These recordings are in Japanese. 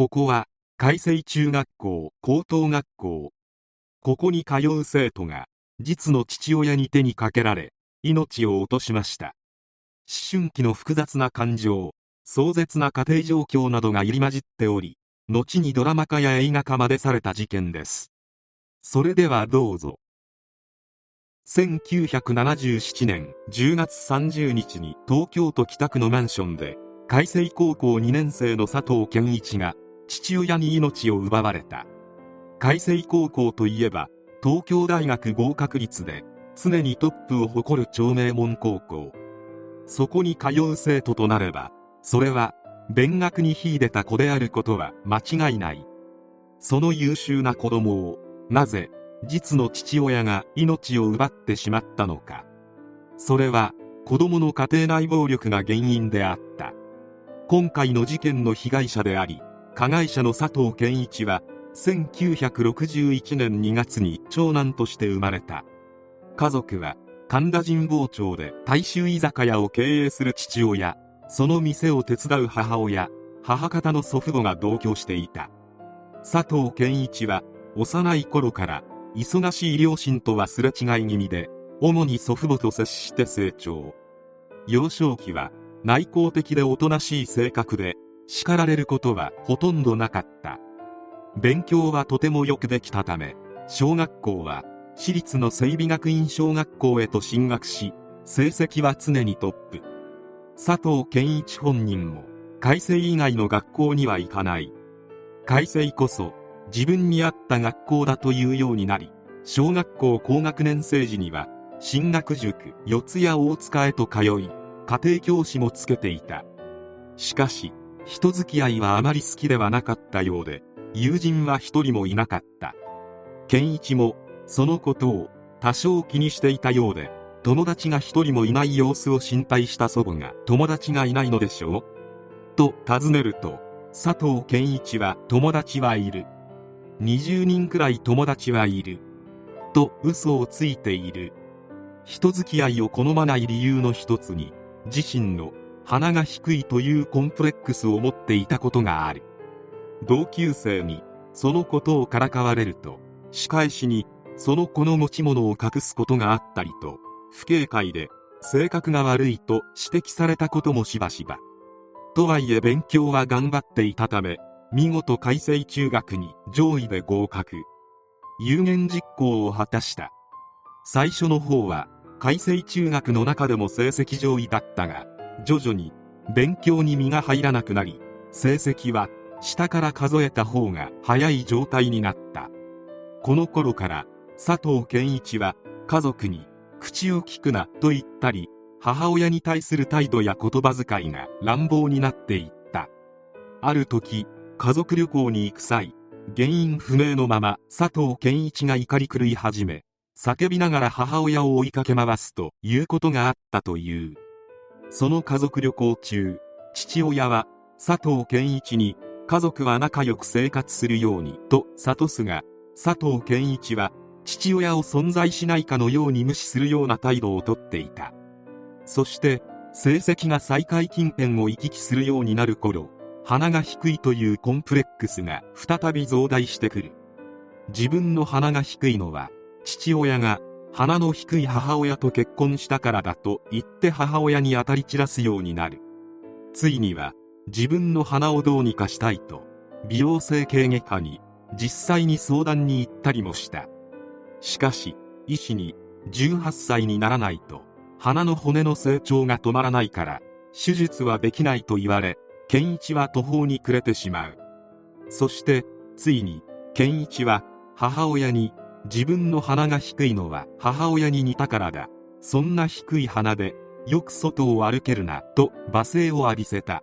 ここは海星中学校高等学校。ここに通う生徒が実の父親に手にかけられ命を落としました。思春期の複雑な感情壮絶な家庭状況などが入り混じっており後にドラマ化や映画化までされた事件です。それではどうぞ。1977年10月30日に東京都北区のマンションで海星高校2年生の佐藤健一が父親に命を奪われた。海星高校といえば東京大学合格率で常にトップを誇る長名門高校。そこに通う生徒となればそれは勉学に秀でた子であることは間違いない。その優秀な子供をなぜ実の父親が命を奪ってしまったのか。それは子供の家庭内暴力が原因であった。今回の事件の被害者であり加害者の佐藤健一は1961年2月に長男として生まれた。家族は神田神保町で大衆居酒屋を経営する父親その店を手伝う母親母方の祖父母が同居していた。佐藤健一は幼い頃から忙しい両親とはすれ違い気味で主に祖父母と接して成長。幼少期は内向的でおとなしい性格で叱られることはほとんどなかった。勉強はとてもよくできたため小学校は私立の整備学院小学校へと進学し成績は常にトップ。佐藤健一本人も改正以外の学校には行かない。改正こそ自分に合った学校だというようになり小学校高学年生時には進学塾四谷大塚へと通い家庭教師もつけていた。しかし人付き合いはあまり好きではなかったようで友人は一人もいなかった。健一もそのことを多少気にしていたようで友達が一人もいない様子を心配した祖母が友達がいないのでしょ？うと尋ねると佐藤健一は友達はいる。20人くらい友達はいる。と嘘をついている。人付き合いを好まない理由の一つに自身の鼻が低いというコンプレックスを持っていたことがある。同級生にそのことをからかわれると仕返しにその子の持ち物を隠すことがあったりと不警戒で性格が悪いと指摘されたこともしばしば。とはいえ勉強は頑張っていたため見事改正中学に上位で合格。有言実行を果たした。最初の方は改正中学の中でも成績上位だったが徐々に勉強に身が入らなくなり成績は下から数えた方が早い状態になった。この頃から佐藤健一は家族に口を聞くなと言ったり母親に対する態度や言葉遣いが乱暴になっていった。ある時家族旅行に行く際原因不明のまま佐藤健一が怒り狂い始め叫びながら母親を追いかけ回すということがあったという。その家族旅行中父親は佐藤健一に家族は仲良く生活するようにと諭すが佐藤健一は父親を存在しないかのように無視するような態度をとっていた。そして成績が最下位近辺を行き来するようになる頃鼻が低いというコンプレックスが再び増大してくる。自分の鼻が低いのは父親が鼻の低い母親と結婚したからだと言って母親に当たり散らすようになる。ついには自分の鼻をどうにかしたいと美容整形外科に実際に相談に行ったりもした。しかし医師に18歳にならないと鼻の骨の成長が止まらないから手術はできないと言われ健一は途方に暮れてしまう。そしてついに健一は母親に自分の鼻が低いのは母親に似たからだ。そんな低い鼻でよく外を歩けるなと罵声を浴びせた。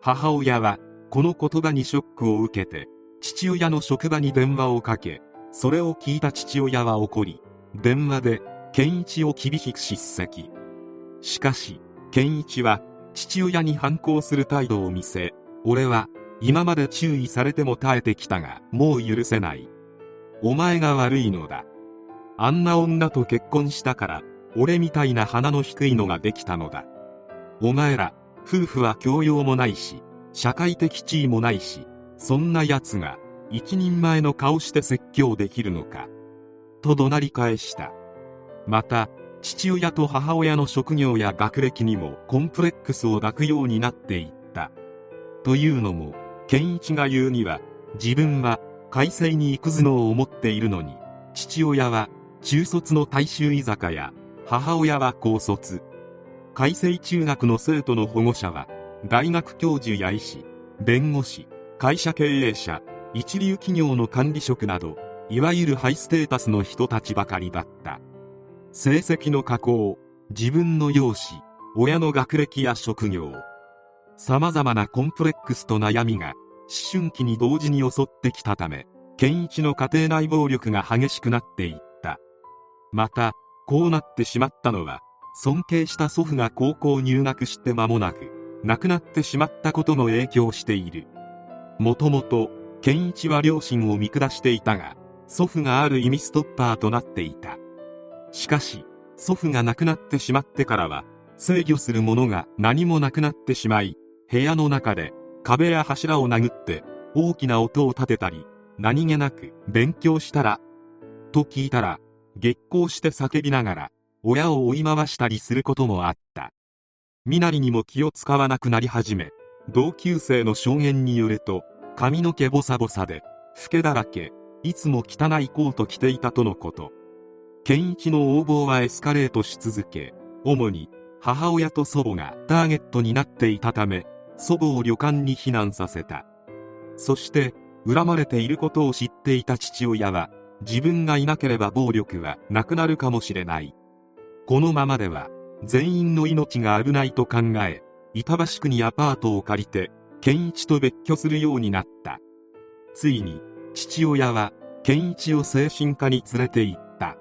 母親はこの言葉にショックを受けて父親の職場に電話をかけそれを聞いた父親は怒り電話で健一を厳しく叱責。しかし健一は父親に反抗する態度を見せ俺は今まで注意されても耐えてきたがもう許せない。お前が悪いのだ。あんな女と結婚したから俺みたいな鼻の低いのができたのだ。お前ら夫婦は教養もないし社会的地位もないしそんな奴が一人前の顔して説教できるのか。と怒鳴り返した。また父親と母親の職業や学歴にもコンプレックスを抱くようになっていった。というのも健一が言うには自分は改正に行く頭脳を持っているのに父親は中卒の大衆居酒屋母親は高卒。改正中学の生徒の保護者は大学教授や医師弁護士会社経営者一流企業の管理職などいわゆるハイステータスの人たちばかりだった。成績の下降自分の容姿親の学歴や職業様々なコンプレックスと悩みが思春期に同時に襲ってきたため健一の家庭内暴力が激しくなっていった。またこうなってしまったのは尊敬した祖父が高校入学して間もなく亡くなってしまったことも影響している。もともと健一は両親を見下していたが祖父がある意味ストッパーとなっていた。しかし祖父が亡くなってしまってからは制御するものが何もなくなってしまい部屋の中で壁や柱を殴って大きな音を立てたり何気なく勉強したらと聞いたら激高して叫びながら親を追い回したりすることもあった。身なりにも気を使わなくなり始め同級生の証言によると髪の毛ボサボサで老けだらけいつも汚いコート着ていたとのこと。健一の横暴はエスカレートし続け主に母親と祖母がターゲットになっていたため祖母を旅館に避難させた。そして恨まれていることを知っていた父親は自分がいなければ暴力はなくなるかもしれない。このままでは全員の命が危ないと考え板橋区にアパートを借りて健一と別居するようになった。ついに父親は健一を精神科に連れて行った。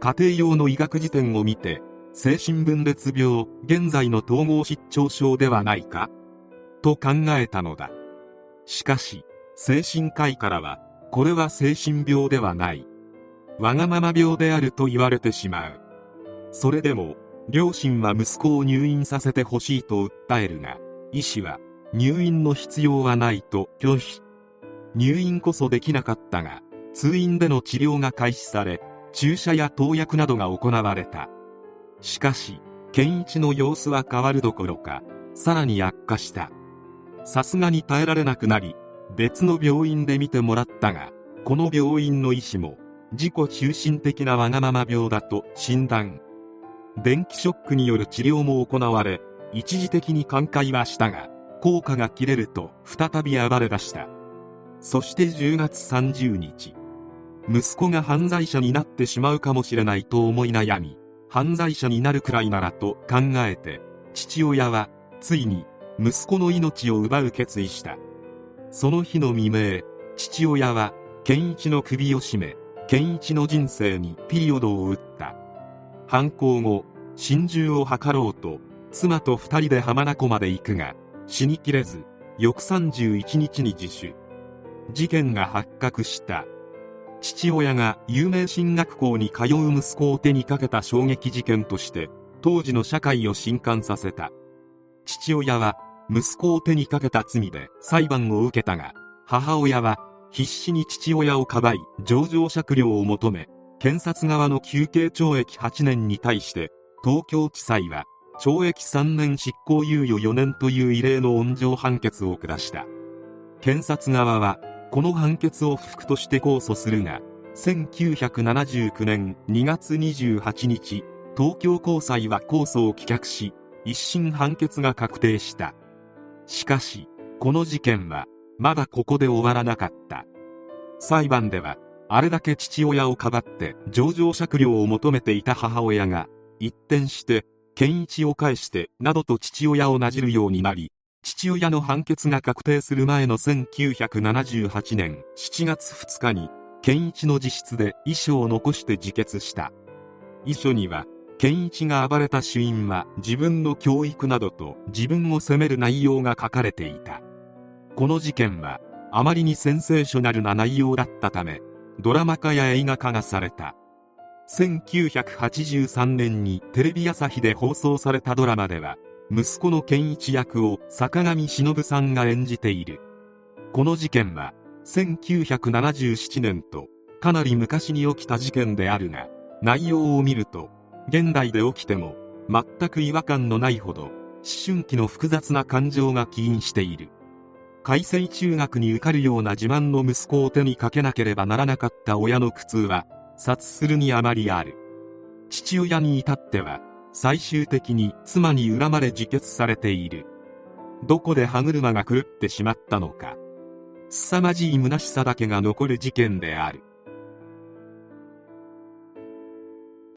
家庭用の医学辞典を見て精神分裂病現在の統合失調症ではないか。と考えたのだ。しかし精神科医からはこれは精神病ではない。わがまま病であると言われてしまう。それでも両親は息子を入院させてほしいと訴えるが医師は入院の必要はないと拒否。入院こそできなかったが通院での治療が開始され注射や投薬などが行われた。しかし健一の様子は変わるどころかさらに悪化した。さすがに耐えられなくなり別の病院で見てもらったがこの病院の医師も自己中心的なわがまま病だと診断。電気ショックによる治療も行われ一時的に寛解はしたが効果が切れると再び暴れ出した。そして10月30日息子が犯罪者になってしまうかもしれないと思い悩み犯罪者になるくらいならと考えて父親はついに息子の命を奪う決意した。その日の未明父親は健一の首を絞め健一の人生にピリオドを打った。犯行後心中を図ろうと妻と二人で浜名湖まで行くが死にきれず翌31日に自首。事件が発覚した。父親が有名進学校に通う息子を手にかけた衝撃事件として当時の社会を震撼させた。父親は息子を手にかけた罪で裁判を受けたが母親は必死に父親をかばい情状酌量を求め検察側の休刑懲役8年に対して東京地裁は懲役3年執行猶予4年という異例の温情判決を下した。検察側はこの判決を不服として控訴するが1979年2月28日東京高裁は控訴を棄却し一審判決が確定した。しかしこの事件はまだここで終わらなかった。裁判ではあれだけ父親をかばって情状酌量を求めていた母親が一転して健一を返してなどと父親をなじるようになり父親の判決が確定する前の1978年7月2日に健一の自室で遺書を残して自決した。遺書には健一が暴れた主因は自分の教育などと自分を責める内容が書かれていた。この事件はあまりにセンセーショナルな内容だったためドラマ化や映画化がされた。1983年にテレビ朝日で放送されたドラマでは息子の健一役を坂上忍さんが演じている。この事件は1977年とかなり昔に起きた事件であるが内容を見ると現代で起きても全く違和感のないほど思春期の複雑な感情が起因している。海星中学に受かるような自慢の息子を手にかけなければならなかった親の苦痛は察するにあまりある。父親に至っては最終的に妻に恨まれ自決されている。どこで歯車が狂ってしまったのか。凄まじい虚しさだけが残る事件である。